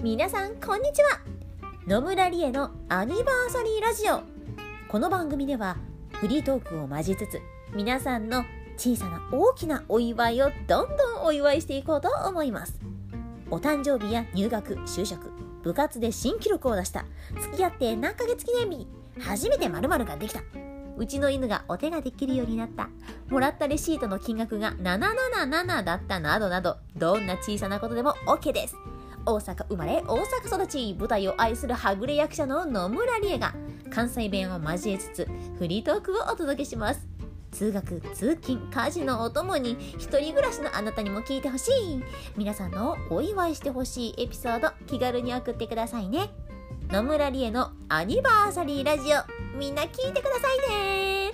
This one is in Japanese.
皆さんこんにちは。野村理恵のアニバーサリーラジオ。この番組ではフリートークを交えつつ皆さんの小さな大きなお祝いをどんどんお祝いしていこうと思います。お誕生日や入学就職部活で新記録を出した付き合って何ヶ月記念日初めて〇〇ができた。うちの犬がお手ができるようになった。もらったレシートの金額が777だったなどなどどんな小さなことでも OK です。大阪生まれ大阪育ち舞台を愛するはぐれ役者の野村理恵が関西弁を交えつつフリートークをお届けします。通学通勤家事のお供に一人暮らしのあなたにも聞いてほしい。皆さんのお祝いしてほしいエピソード気軽に送ってくださいね。野村理恵のアニバーサリーラジオみんな聞いてくださいね。